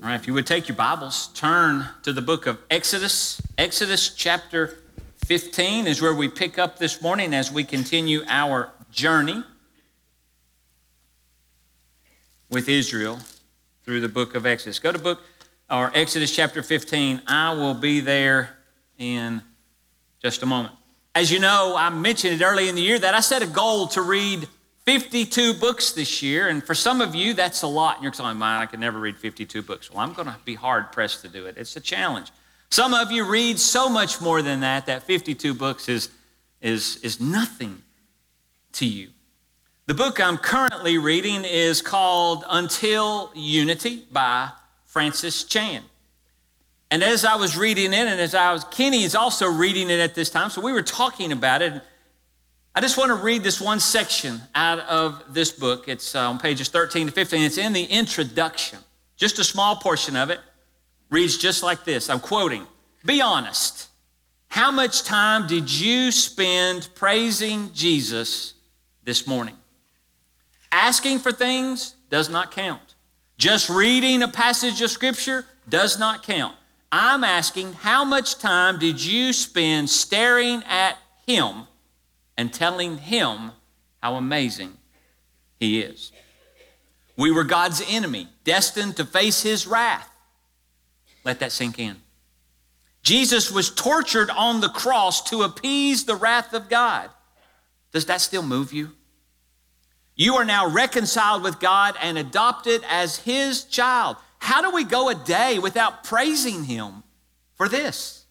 All right, if you would take your Bibles, turn to the book of Exodus. Exodus chapter 15 is where we pick up this morning as we continue our journey with Israel through the book of Exodus. Go to book or Exodus chapter 15. I will be there in just a moment. As you know, I mentioned it early in the year that I set a goal to read 52 books this year, and for some of you, that's a lot. And you're saying, "Man, I could never read 52 books." Well, I'm going to be hard pressed to do it. It's a challenge. Some of you read so much more than that. That 52 books is is is nothing to you. The book I'm currently reading is called Until Unity by Francis Chan. And as I was reading it, and as I was, Kenny is also reading it at this time, so we were talking about it. I just want to read this one section out of this book. It's uh, on pages 13 to 15. It's in the introduction. Just a small portion of it reads just like this. I'm quoting Be honest. How much time did you spend praising Jesus this morning? Asking for things does not count. Just reading a passage of Scripture does not count. I'm asking, how much time did you spend staring at Him and telling Him how amazing He is? We were God's enemy, destined to face His wrath. Let that sink in. Jesus was tortured on the cross to appease the wrath of God. Does that still move you? You are now reconciled with God and adopted as His child. How do we go a day without praising Him for this?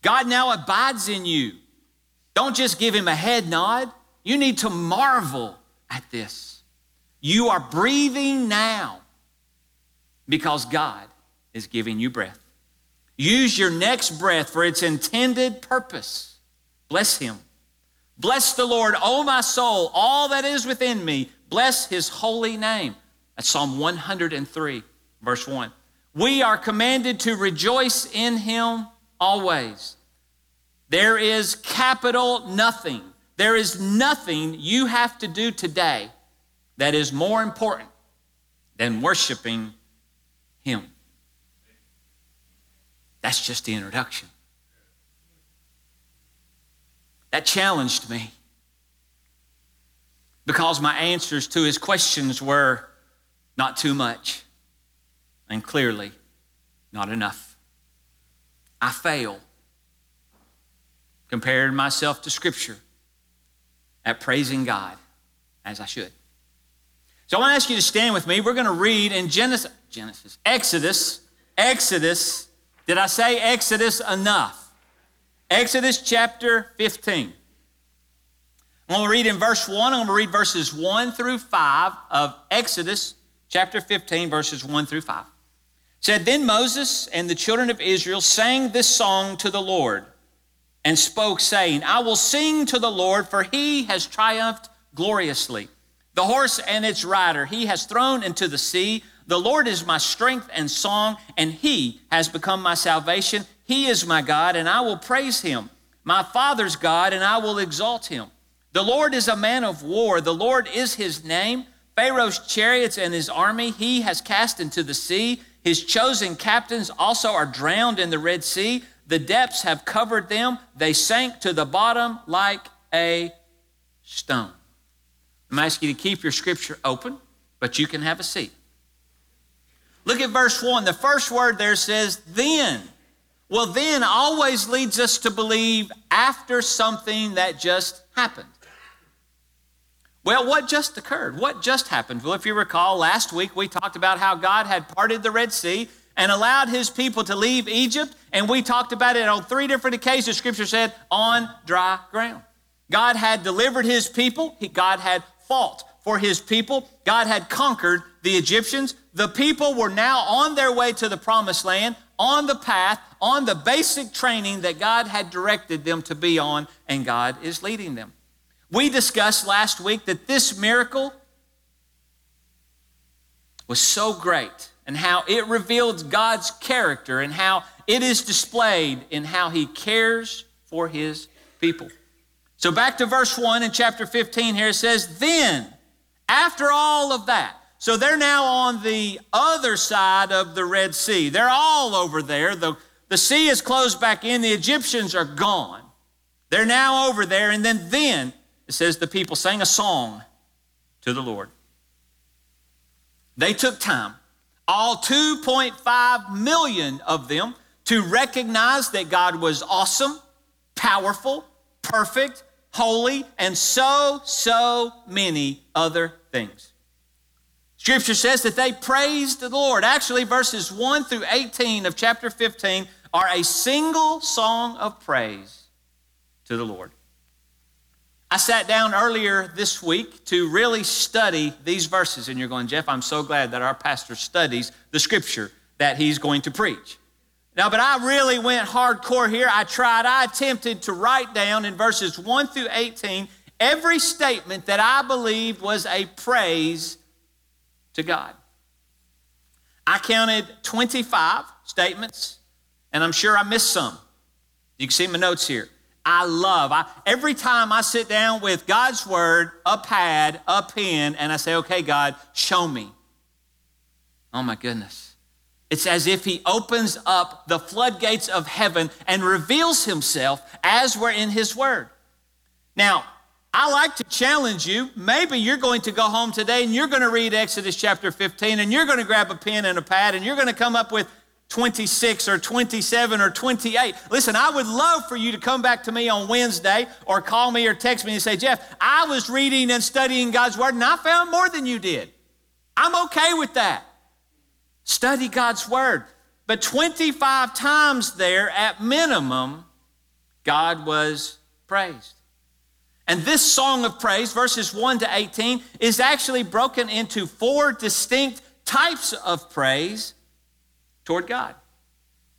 God now abides in you. Don't just give Him a head nod, you need to marvel at this. You are breathing now because God is giving you breath. Use your next breath for its intended purpose. Bless Him. Bless the Lord, O my soul, all that is within me. Bless His holy name. That's Psalm 103. Verse 1. We are commanded to rejoice in him always. There is capital nothing. There is nothing you have to do today that is more important than worshiping him. That's just the introduction. That challenged me because my answers to his questions were not too much and clearly not enough. I fail comparing myself to Scripture at praising God as I should. So I want to ask you to stand with me. We're going to read in Genesis, Genesis, Exodus, Exodus. Did I say Exodus enough? Exodus chapter 15. I'm going to read in verse 1. I'm going to read verses 1 through 5 of Exodus chapter 15, verses 1 through 5 said, Then Moses and the children of Israel sang this song to the Lord and spoke, saying, I will sing to the Lord, for he has triumphed gloriously. The horse and its rider he has thrown into the sea. The Lord is my strength and song, and he has become my salvation. He is my God, and I will praise him. My father's God, and I will exalt him. The Lord is a man of war. The Lord is his name. Pharaoh's chariots and his army he has cast into the sea. His chosen captains also are drowned in the Red Sea. The depths have covered them. They sank to the bottom like a stone. I'm asking you to keep your scripture open, but you can have a seat. Look at verse 1. The first word there says, then. Well, then always leads us to believe after something that just happened. Well, what just occurred? What just happened? Well, if you recall, last week we talked about how God had parted the Red Sea and allowed his people to leave Egypt, and we talked about it on three different occasions. Scripture said, on dry ground. God had delivered his people, God had fought for his people, God had conquered the Egyptians. The people were now on their way to the promised land, on the path, on the basic training that God had directed them to be on, and God is leading them. We discussed last week that this miracle was so great and how it revealed God's character and how it is displayed in how he cares for his people. So back to verse 1 in chapter 15 here it says, Then, after all of that, So they're now on the other side of the Red Sea. They're all over there. The, the sea is closed back in. The Egyptians are gone. They're now over there. And then, then it says the people sang a song to the Lord. They took time, all 2.5 million of them, to recognize that God was awesome, powerful, perfect, holy, and so, so many other things. Scripture says that they praised the Lord. Actually, verses 1 through 18 of chapter 15 are a single song of praise to the Lord. I sat down earlier this week to really study these verses, and you're going, Jeff, I'm so glad that our pastor studies the scripture that he's going to preach. Now, but I really went hardcore here. I tried, I attempted to write down in verses 1 through 18 every statement that I believed was a praise to God. I counted 25 statements, and I'm sure I missed some. You can see my notes here. I love. I, every time I sit down with God's word, a pad, a pen, and I say, okay, God, show me. Oh my goodness. It's as if he opens up the floodgates of heaven and reveals himself as we're in his word. Now, I like to challenge you. Maybe you're going to go home today and you're going to read Exodus chapter 15 and you're going to grab a pen and a pad and you're going to come up with 26 or 27 or 28. Listen, I would love for you to come back to me on Wednesday or call me or text me and say, Jeff, I was reading and studying God's word and I found more than you did. I'm okay with that. Study God's word. But 25 times there, at minimum, God was praised. And this song of praise, verses 1 to 18, is actually broken into four distinct types of praise toward God.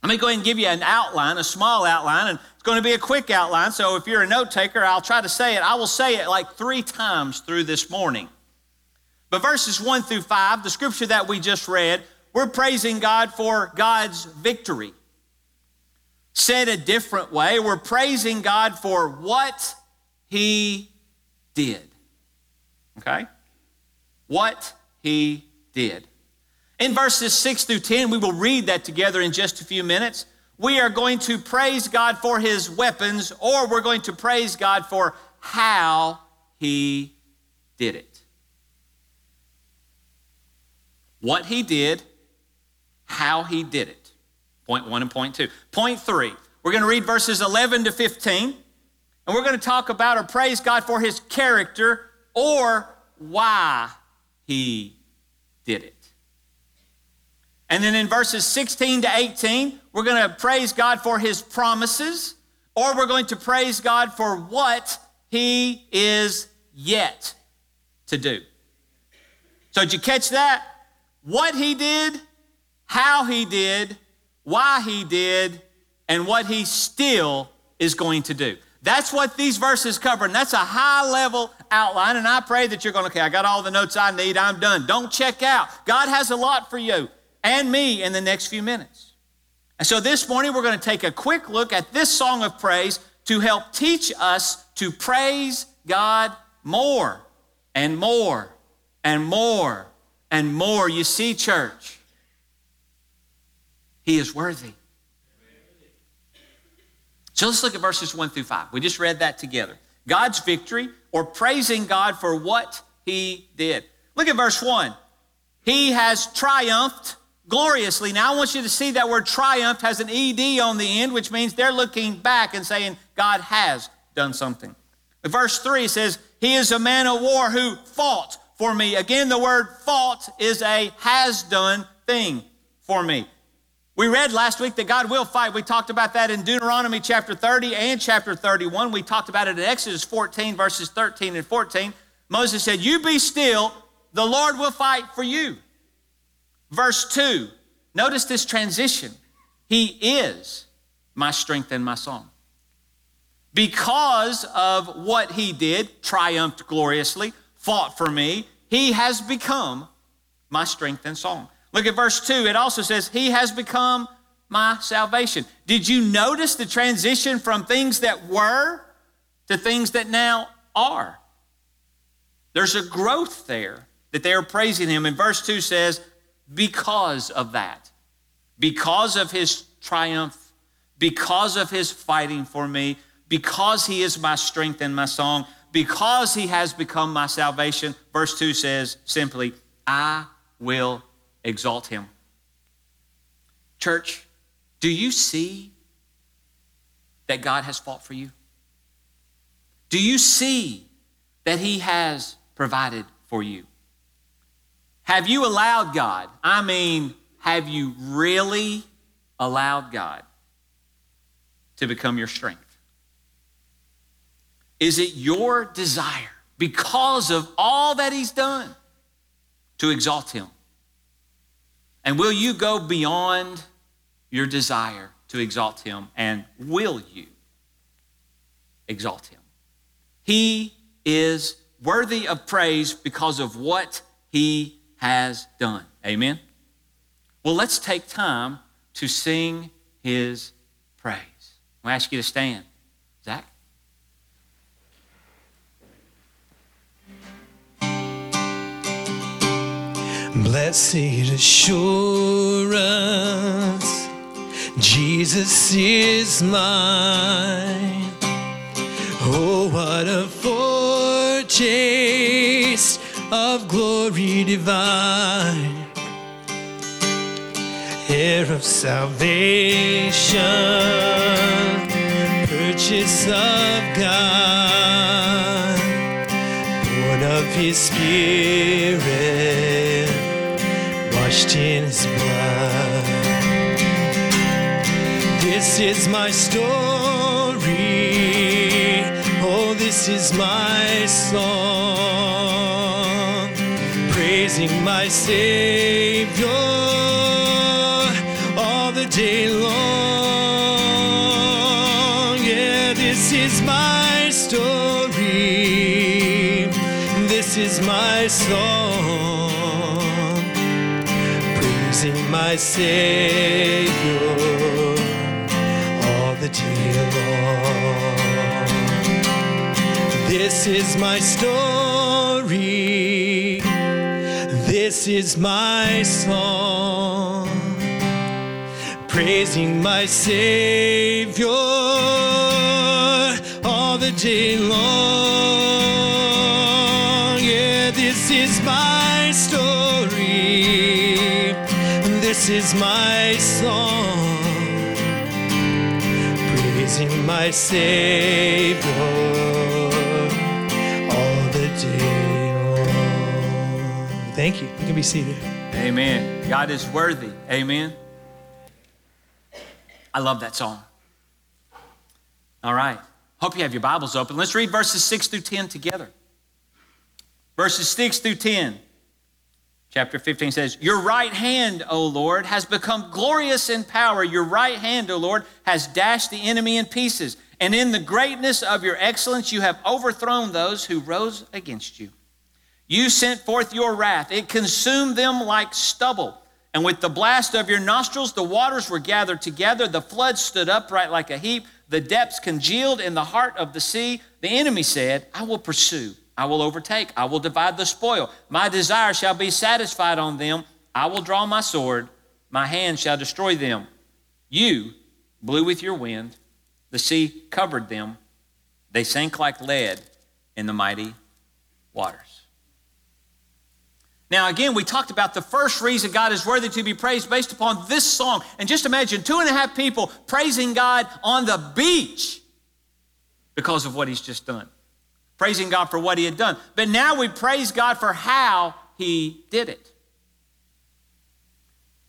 Let me go ahead and give you an outline, a small outline, and it's going to be a quick outline. So if you're a note taker, I'll try to say it. I will say it like three times through this morning. But verses 1 through 5, the scripture that we just read, we're praising God for God's victory. Said a different way, we're praising God for what He did. Okay? What He did. In verses 6 through 10, we will read that together in just a few minutes. We are going to praise God for His weapons, or we're going to praise God for how He did it. What He did how he did it. Point one and point two. Point three, we're going to read verses 11 to 15, and we're going to talk about or praise God for his character or why he did it. And then in verses 16 to 18, we're going to praise God for his promises, or we're going to praise God for what he is yet to do. So, did you catch that? What he did how he did, why he did, and what he still is going to do. That's what these verses cover, and that's a high level outline. And I pray that you're going, okay, I got all the notes I need, I'm done. Don't check out. God has a lot for you and me in the next few minutes. And so this morning, we're going to take a quick look at this song of praise to help teach us to praise God more and more and more and more. You see, church, he is worthy. So let's look at verses 1 through 5. We just read that together. God's victory or praising God for what he did. Look at verse 1. He has triumphed gloriously. Now I want you to see that word triumph has an ED on the end, which means they're looking back and saying, God has done something. Verse 3 says, He is a man of war who fought for me. Again, the word fought is a has done thing for me. We read last week that God will fight. We talked about that in Deuteronomy chapter 30 and chapter 31. We talked about it in Exodus 14, verses 13 and 14. Moses said, You be still, the Lord will fight for you. Verse 2, notice this transition. He is my strength and my song. Because of what he did, triumphed gloriously, fought for me, he has become my strength and song. Look at verse 2. It also says, He has become my salvation. Did you notice the transition from things that were to things that now are? There's a growth there that they are praising him. And verse 2 says, because of that, because of his triumph, because of his fighting for me, because he is my strength and my song, because he has become my salvation. Verse 2 says simply, I will exalt him. Church, do you see that God has fought for you? Do you see that he has provided for you? Have you allowed God? I mean, have you really allowed God to become your strength? Is it your desire, because of all that He's done, to exalt Him? And will you go beyond your desire to exalt Him? And will you exalt Him? He is worthy of praise because of what He has done. Amen? Well, let's take time to sing His praise. i ask you to stand. Zach? Blessed assurance, Jesus is mine. Oh, what a foretaste of glory divine, heir of salvation, purchase of God, born of His Spirit washed in his blood. This is my story. Oh, this is my song. Praising my Savior all the day long. Yeah, this is my story. This is my song praising my Savior all the day long. This is my story, is my song, praising my Savior all the day long. Yeah, this is my story this is my song, praising my Savior Thank you. You can be seated. Amen. God is worthy. Amen. I love that song. All right. Hope you have your Bibles open. Let's read verses 6 through 10 together. Verses 6 through 10. Chapter 15 says, Your right hand, O Lord, has become glorious in power. Your right hand, O Lord, has dashed the enemy in pieces. And in the greatness of your excellence, you have overthrown those who rose against you. You sent forth your wrath, it consumed them like stubble. And with the blast of your nostrils, the waters were gathered together. The flood stood upright like a heap. The depths congealed in the heart of the sea. The enemy said, I will pursue. I will overtake. I will divide the spoil. My desire shall be satisfied on them. I will draw my sword. My hand shall destroy them. You blew with your wind. The sea covered them. They sank like lead in the mighty waters. Now, again, we talked about the first reason God is worthy to be praised based upon this song. And just imagine two and a half people praising God on the beach because of what he's just done praising God for what he had done. But now we praise God for how he did it.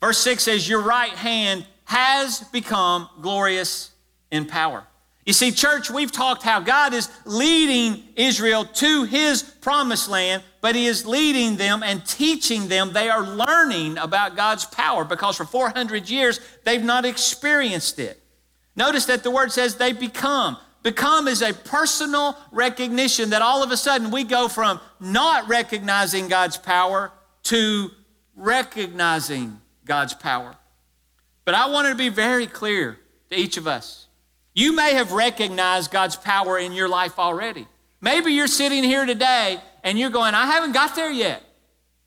Verse 6 says, Your right hand has become glorious in power. You see, church, we've talked how God is leading Israel to his promised land, but he is leading them and teaching them. They are learning about God's power because for 400 years they've not experienced it. Notice that the word says they become. Become is a personal recognition that all of a sudden we go from not recognizing God's power to recognizing God's power. But I want to be very clear to each of us. You may have recognized God's power in your life already. Maybe you're sitting here today and you're going, I haven't got there yet.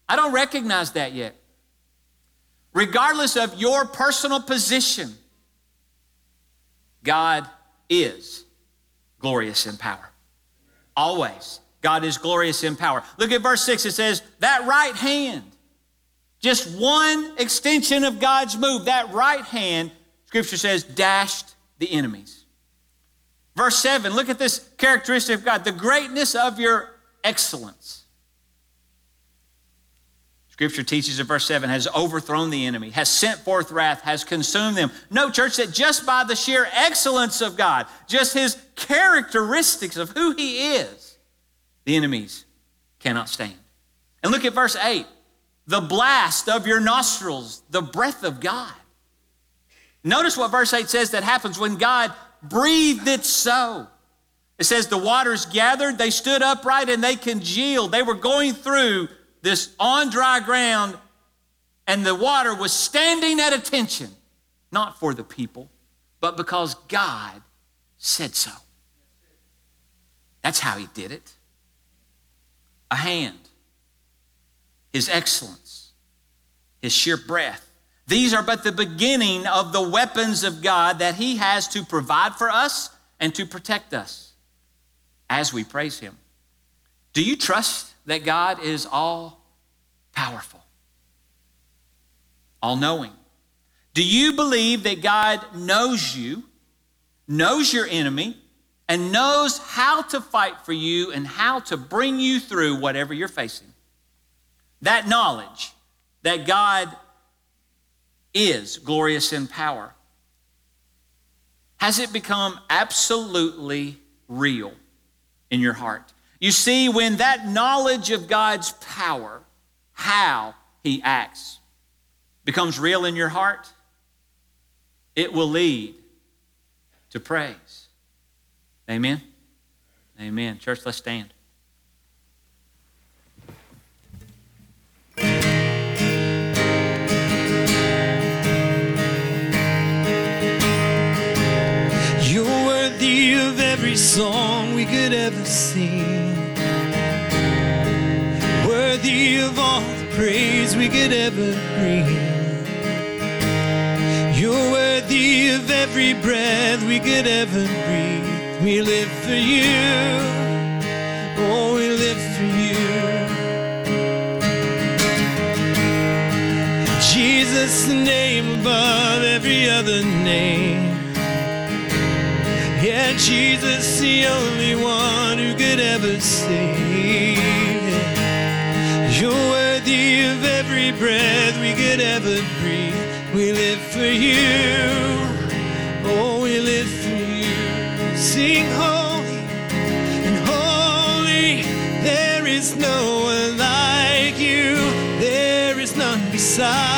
I don't recognize that yet. Regardless of your personal position, God is glorious in power. Always. God is glorious in power. Look at verse 6. It says, That right hand, just one extension of God's move, that right hand, scripture says, dashed the enemies. Verse 7, look at this characteristic of God the greatness of your excellence. Scripture teaches in verse 7 has overthrown the enemy, has sent forth wrath, has consumed them. No, church, that just by the sheer excellence of God, just his characteristics of who he is, the enemies cannot stand. And look at verse 8 the blast of your nostrils, the breath of God. Notice what verse 8 says that happens when God breathed it so. It says, The waters gathered, they stood upright, and they congealed. They were going through this on dry ground, and the water was standing at attention, not for the people, but because God said so. That's how he did it. A hand, his excellence, his sheer breath. These are but the beginning of the weapons of God that he has to provide for us and to protect us as we praise him. Do you trust that God is all powerful, all knowing? Do you believe that God knows you, knows your enemy, and knows how to fight for you and how to bring you through whatever you're facing? That knowledge that God is glorious in power, has it become absolutely real in your heart? You see, when that knowledge of God's power, how he acts, becomes real in your heart, it will lead to praise. Amen? Amen. Church, let's stand. You're worthy of every song we could ever sing. Worthy of all the praise we could ever bring. You're worthy of every breath we could ever breathe. We live for you. Oh, we live for you. Jesus, name above every other name. Yeah, Jesus, the only one who could ever save. You're worthy of every breath we could ever breathe. We live for you. Oh, we live for you. Sing holy and holy. There is no one like you. There is none beside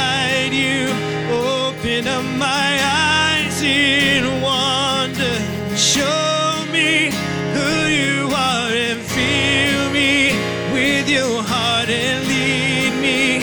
heart and lead me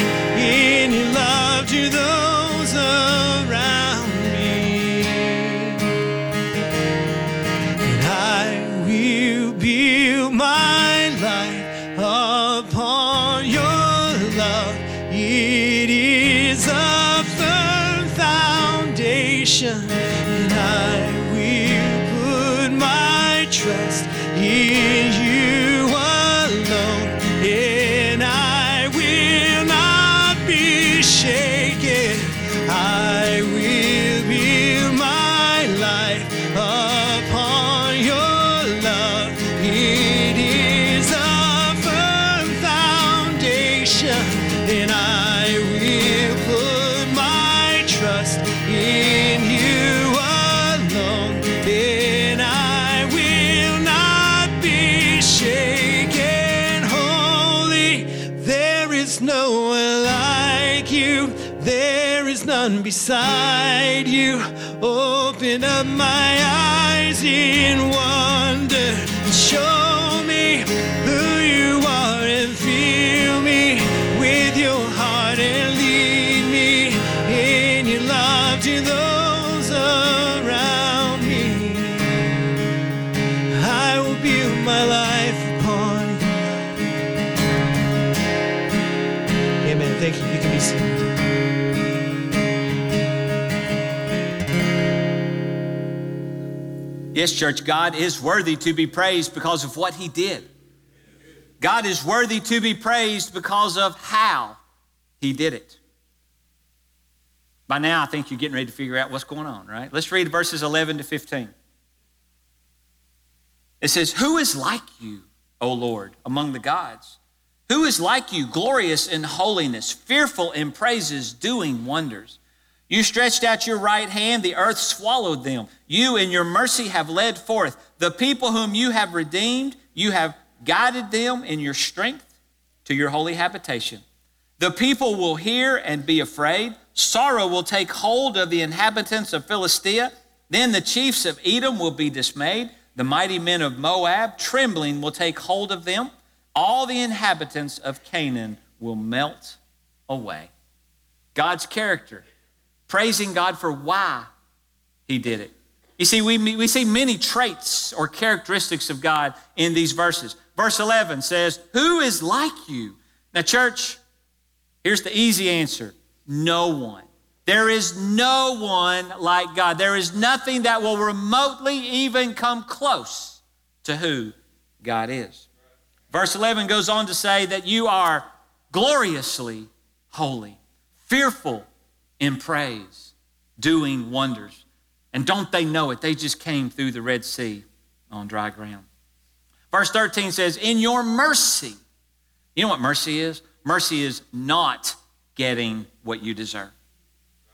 and Yes, church, God is worthy to be praised because of what He did. God is worthy to be praised because of how He did it. By now, I think you're getting ready to figure out what's going on, right? Let's read verses 11 to 15. It says, Who is like you, O Lord, among the gods? Who is like you, glorious in holiness, fearful in praises, doing wonders? You stretched out your right hand, the earth swallowed them. You in your mercy have led forth the people whom you have redeemed. You have guided them in your strength to your holy habitation. The people will hear and be afraid. Sorrow will take hold of the inhabitants of Philistia. Then the chiefs of Edom will be dismayed. The mighty men of Moab, trembling, will take hold of them. All the inhabitants of Canaan will melt away. God's character praising God for why he did it. You see, we, we see many traits or characteristics of God in these verses. Verse 11 says, Who is like you? Now, church, here's the easy answer no one. There is no one like God. There is nothing that will remotely even come close to who God is. Verse 11 goes on to say that you are gloriously holy, fearful in praise, doing wonders. And don't they know it? They just came through the Red Sea on dry ground. Verse 13 says, In your mercy, you know what mercy is? Mercy is not getting what you deserve.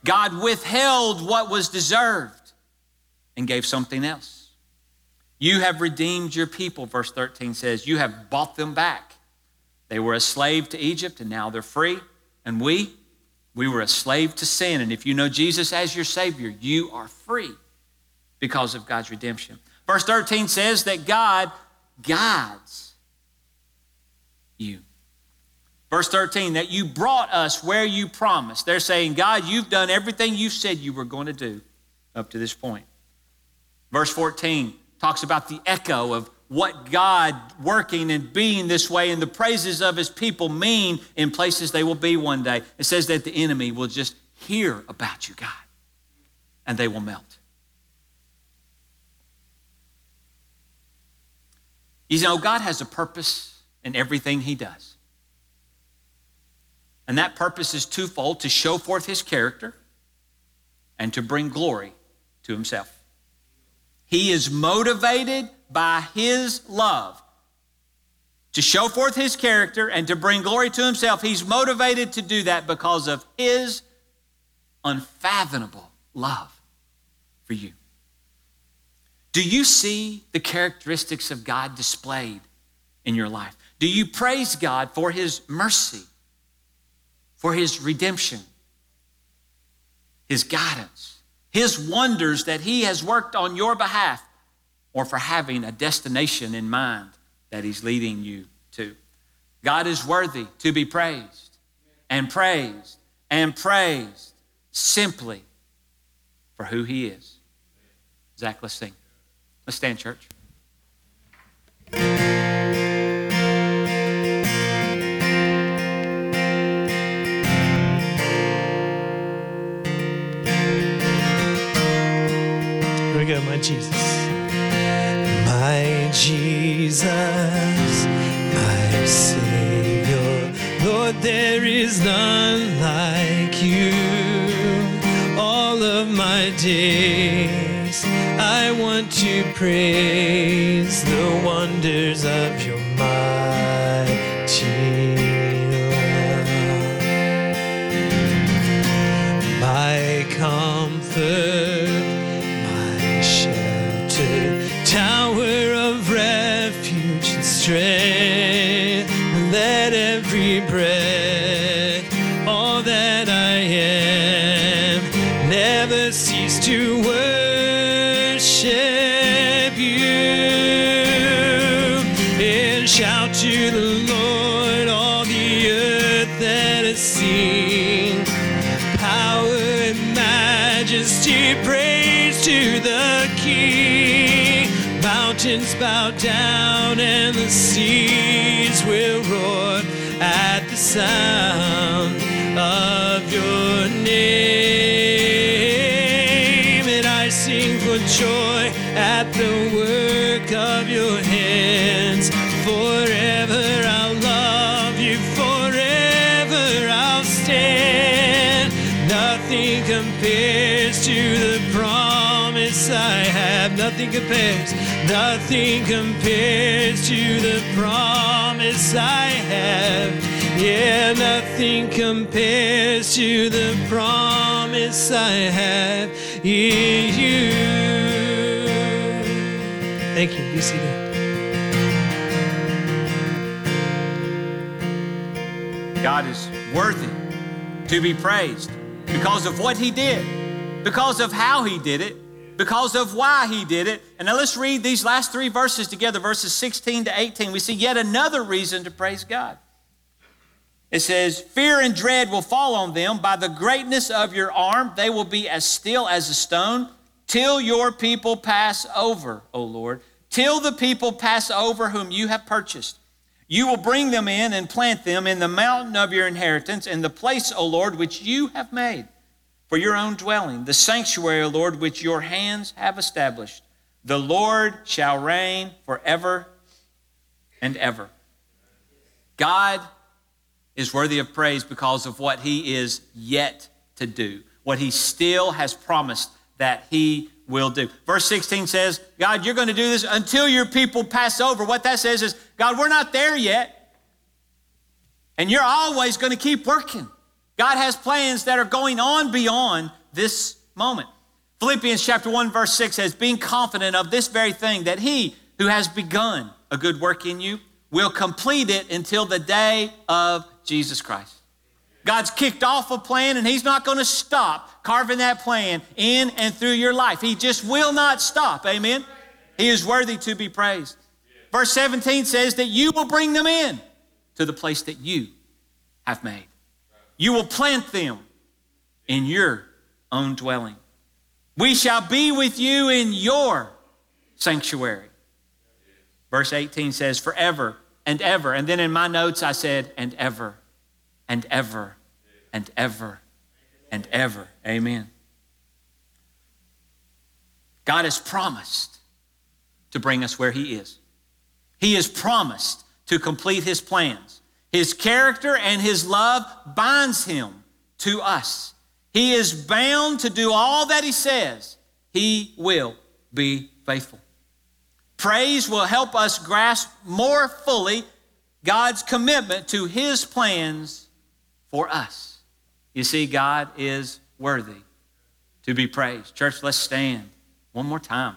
God withheld what was deserved and gave something else. You have redeemed your people, verse 13 says. You have bought them back. They were a slave to Egypt and now they're free. And we, we were a slave to sin, and if you know Jesus as your Savior, you are free because of God's redemption. Verse 13 says that God guides you. Verse 13, that you brought us where you promised. They're saying, God, you've done everything you said you were going to do up to this point. Verse 14 talks about the echo of what God working and being this way and the praises of his people mean in places they will be one day. It says that the enemy will just hear about you, God, and they will melt. You know, God has a purpose in everything he does. And that purpose is twofold to show forth his character and to bring glory to himself. He is motivated by his love to show forth his character and to bring glory to himself. He's motivated to do that because of his unfathomable love for you. Do you see the characteristics of God displayed in your life? Do you praise God for his mercy, for his redemption, his guidance? his wonders that he has worked on your behalf, or for having a destination in mind that he's leading you to. God is worthy to be praised and praised and praised simply for who he is. Zach, let's sing. Let's stand, church. Here we go, my Jesus. Jesus, my Savior, Lord, there is none like you. All of my days, I want to praise the wonders of your bow down Nothing compares, nothing compares to the promise I have. Yeah, nothing compares to the promise I have in you. Thank you. Be seated. God is worthy to be praised because of what He did, because of how He did it, because of why He did it. And now let's read these last three verses together, verses 16 to 18. We see yet another reason to praise God. It says, Fear and dread will fall on them. By the greatness of your arm, they will be as still as a stone till your people pass over, O Lord, till the people pass over whom you have purchased. You will bring them in and plant them in the mountain of your inheritance, in the place, O Lord, which you have made for your own dwelling, the sanctuary, O Lord, which your hands have established. The Lord shall reign forever and ever. God is worthy of praise because of what he is yet to do, what he still has promised that he will do. Verse 16 says, God, you're going to do this until your people pass over. What that says is, God, we're not there yet. And you're always going to keep working. God has plans that are going on beyond this moment. Philippians chapter 1 verse 6 says, being confident of this very thing, that he who has begun a good work in you will complete it until the day of Jesus Christ. God's kicked off a plan and He's not going to stop carving that plan in and through your life. He just will not stop. Amen. He is worthy to be praised. Verse 17 says that you will bring them in to the place that you have made. You will plant them in your own dwelling. We shall be with you in your sanctuary. Verse 18 says, forever and ever. And then in my notes, I said, and ever, and ever, and ever, and ever. Amen. God has promised to bring us where He is. He has promised to complete His plans. His character and His love binds Him to us. He is bound to do all that He says. He will be faithful. Praise will help us grasp more fully God's commitment to His plans for us. You see, God is worthy to be praised. Church, let's stand one more time.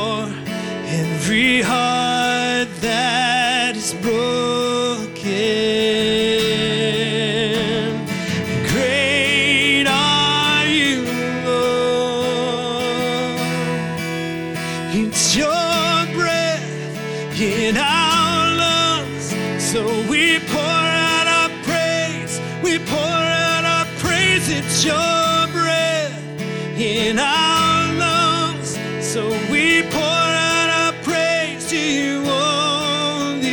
in our lungs. So we pour out our praise. We pour out our praise. It's your breath in our lungs. So we pour out our praise to you only.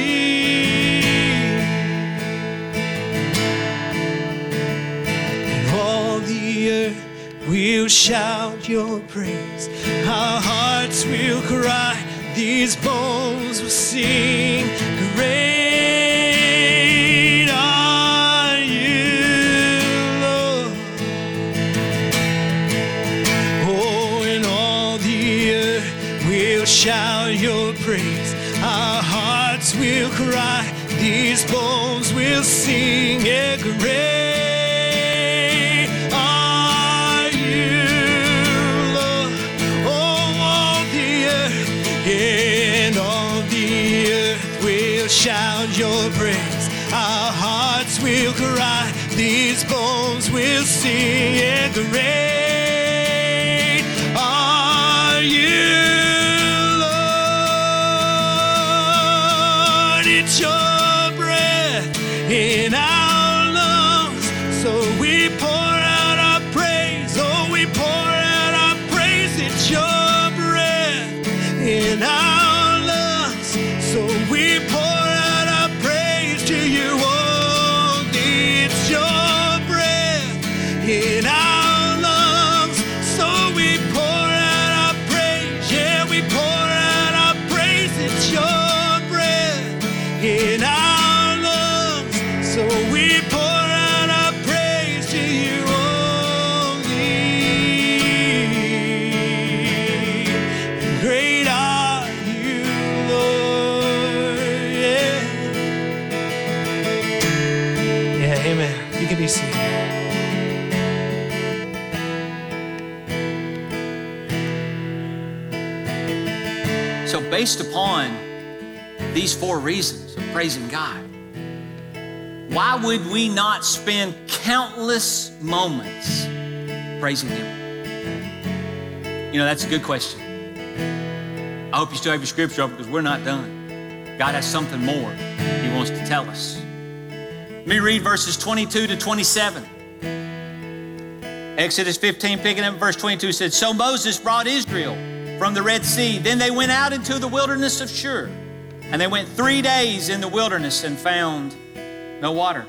And all the earth will shout your praise. Our hearts will cry, these bones will sing. Great are you, Lord. Oh, and all the earth will shout your praise. Our hearts will cry, these bones will sing. Yeah, great cry, these bones will reasons of praising God, why would we not spend countless moments praising Him? You know, that's a good question. I hope you still have your scripture open because we're not done. God has something more He wants to tell us. Let me read verses 22 to 27. Exodus 15, picking up verse 22, said, So Moses brought Israel from the Red Sea. Then they went out into the wilderness of Shur. And they went three days in the wilderness and found no water.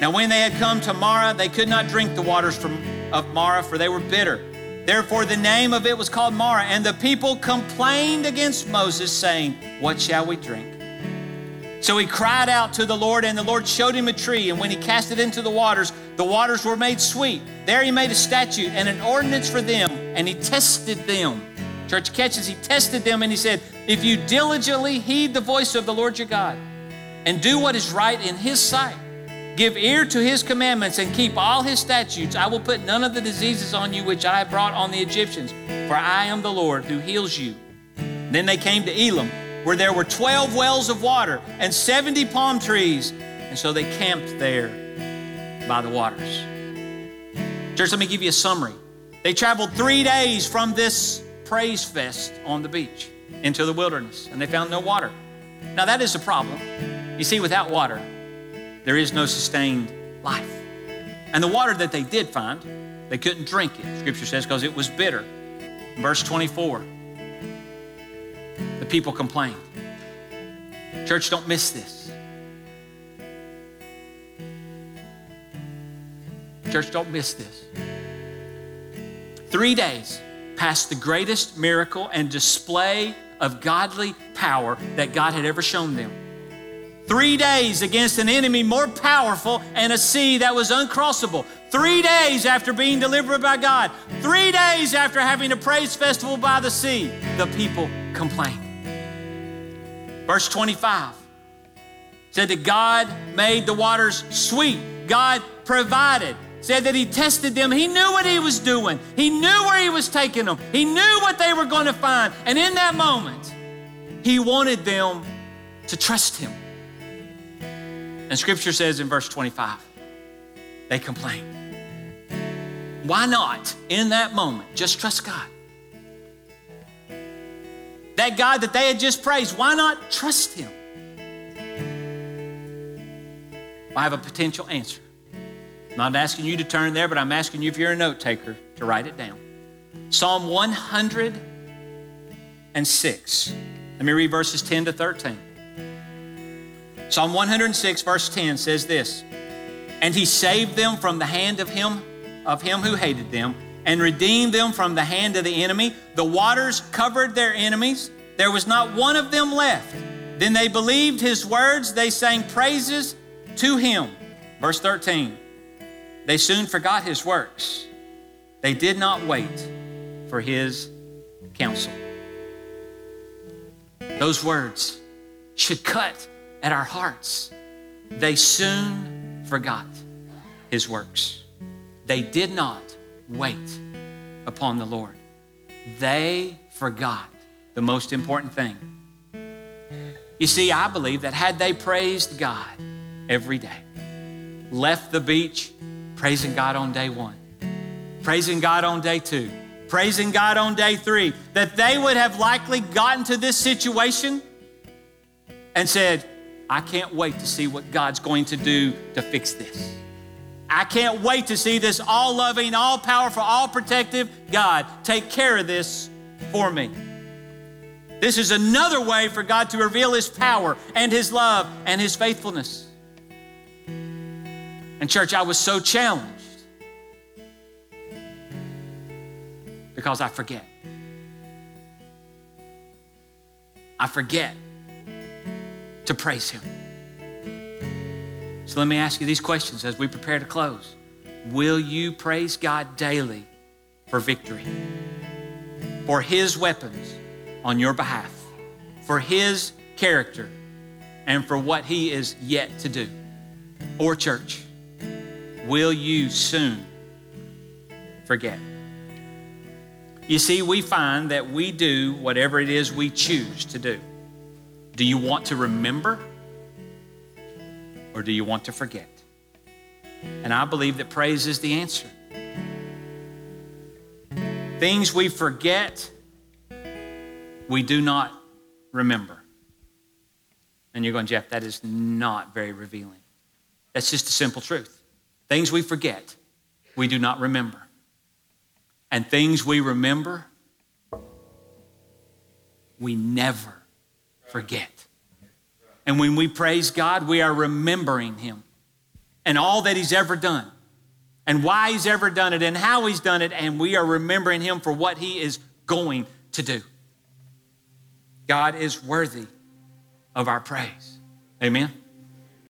Now, when they had come to Marah, they could not drink the waters from, of Marah, for they were bitter. Therefore, the name of it was called Marah. And the people complained against Moses, saying, What shall we drink? So he cried out to the Lord, and the Lord showed him a tree. And when he cast it into the waters, the waters were made sweet. There he made a statute and an ordinance for them, and he tested them. Church catches, he tested them, and he said, If you diligently heed the voice of the Lord your God, and do what is right in his sight, give ear to his commandments, and keep all his statutes, I will put none of the diseases on you which I brought on the Egyptians, for I am the Lord who heals you. Then they came to Elim, where there were 12 wells of water and 70 palm trees. And so they camped there by the waters. Church, let me give you a summary. They traveled three days from this praise fest on the beach into the wilderness, and they found no water. Now, that is a problem. You see, without water, there is no sustained life. And the water that they did find, they couldn't drink it, scripture says, because it was bitter. Verse 24 the people complained. Church, don't miss this. Church, don't miss this. Three days past the greatest miracle and display of godly power that God had ever shown them. Three days against an enemy more powerful and a sea that was uncrossable. Three days after being delivered by God. Three days after having a praise festival by the sea. The people complained. Verse 25 said that God made the waters sweet. God provided. Said that He tested them. He knew what He was doing. He knew where He was taking them. He knew what they were going to find. And in that moment, He wanted them to trust Him. And Scripture says in verse 25, they complained. Why not, in that moment, just trust God? That God that they had just praised, why not trust Him? I have a potential answer. I'm not asking you to turn there, but I'm asking you, if you're a note taker, to write it down. Psalm 106. Let me read verses 10 to 13. Psalm 106, verse 10 says this And he saved them from the hand of him, of him who hated them, and redeemed them from the hand of the enemy. The waters covered their enemies. There was not one of them left. Then they believed his words. They sang praises to him. Verse 13. They soon forgot his works. They did not wait for his counsel. Those words should cut at our hearts. They soon forgot his works. They did not wait upon the Lord. They forgot the most important thing. You see, I believe that had they praised God every day, left the beach praising God on day one, praising God on day two, praising God on day three, that they would have likely gotten to this situation and said, I can't wait to see what God's going to do to fix this. I can't wait to see this all loving, all powerful, all protective God take care of this for me. This is another way for God to reveal His power and His love and His faithfulness. And, church, I was so challenged because I forget. I forget to praise Him. So let me ask you these questions as we prepare to close. Will you praise God daily for victory? For His weapons on your behalf, for His character, and for what He is yet to do? Or, church, will you soon forget? You see, we find that we do whatever it is we choose to do. Do you want to remember or do you want to forget? And I believe that praise is the answer. Things we forget, we do not remember. And you're going, Jeff, that is not very revealing. That's just a simple truth. Things we forget, we do not remember and things we remember, we never forget. And when we praise God, we are remembering Him and all that He's ever done and why He's ever done it and how He's done it, and we are remembering Him for what He is going to do. God is worthy of our praise. Amen.